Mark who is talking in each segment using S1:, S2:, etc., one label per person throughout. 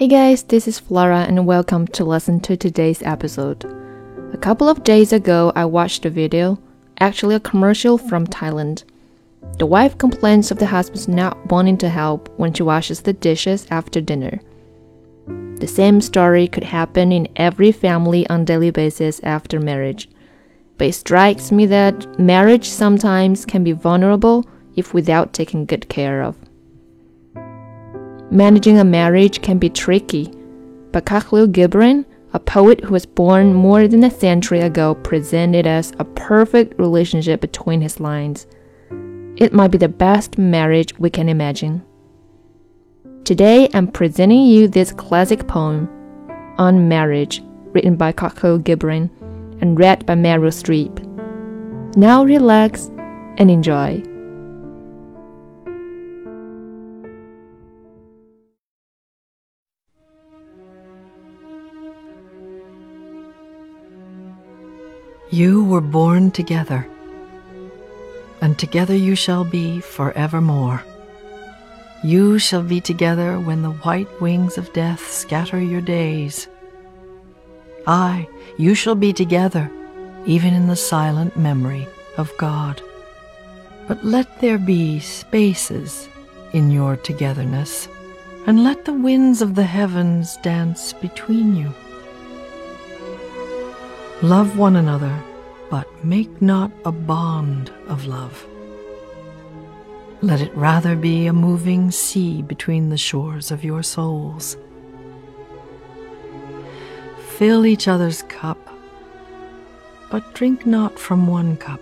S1: Hey guys, this is Flora and welcome to listen to today's episode. A couple of days ago, I watched a video, actually a commercial from Thailand. The wife complains of the husband's not wanting to help when she washes the dishes after dinner. The same story could happen in every family on daily basis after marriage. But it strikes me that marriage sometimes can be vulnerable if without taking good care of. Managing a marriage can be tricky, but Khalil Gibran, a poet who was born more than a century ago, presented us a perfect relationship between his lines. It might be the best marriage we can imagine. Today I'm presenting you this classic poem on marriage, written by Khalil Gibran and read by Meryl Streep. Now relax and enjoy.
S2: You were born together, and together you shall be forevermore. You shall be together when the white wings of death scatter your days. Aye, you shall be together, even in the silent memory of God. But let there be spaces in your togetherness, and let the winds of the heavens dance between you. Love one another, but make not a bond of love. Let it rather be a moving sea between the shores of your souls. Fill each other's cup, but drink not from one cup.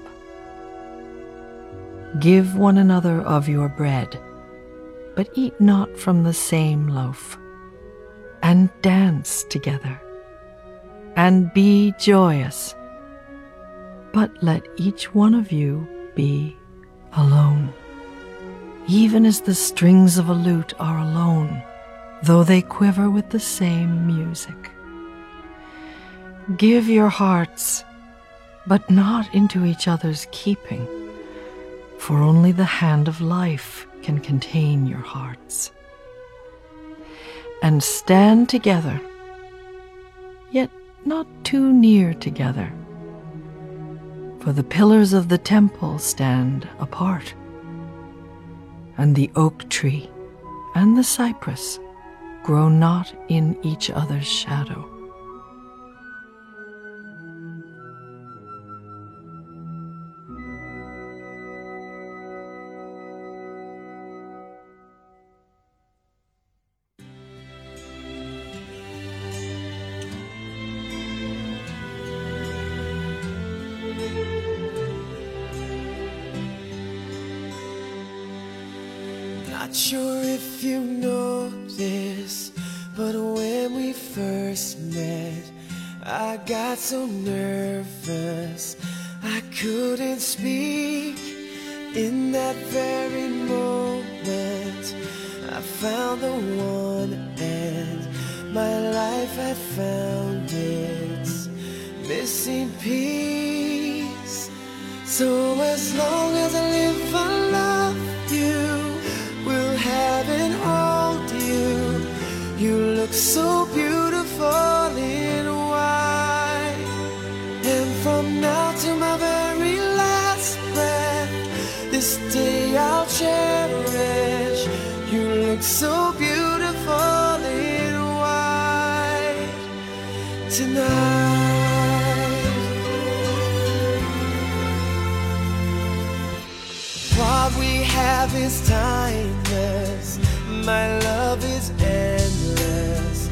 S2: Give one another of your bread, but eat not from the same loaf. And dance together and be joyous. But let each one of you be alone, even as the strings of a lute are alone, though they quiver with the same music. Give your hearts, but not into each other's keeping, for only the hand of life can contain your hearts. And stand together, yet not too near together. For the pillars of the temple stand apart, and the oak tree and the cypress grow not in each other's shadow.
S3: Not sure if you know this, but when we first met, I got so nervous I couldn't speak. In that very moment, I found the one, and my life had found its missing piece. So as long as I is timeless. My love is endless.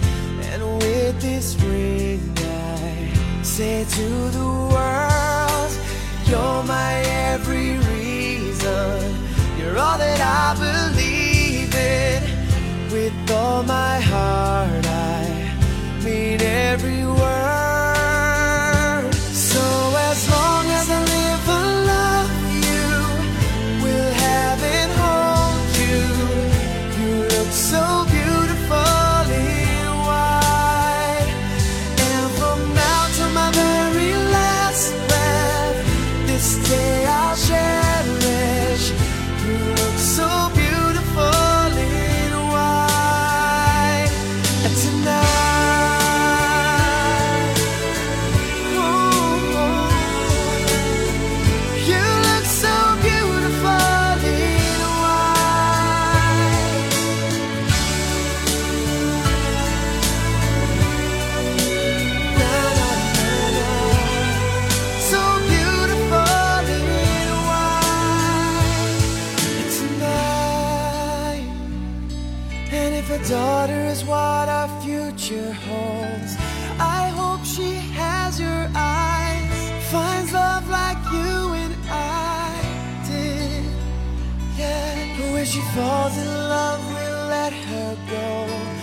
S3: And with this ring, I say to the world, You're my every reason. You're all that I believe in. With all my a daughter is what our future holds, I hope she has your eyes, finds love like you and I did. Yeah, but when she falls in love, we'll let her go.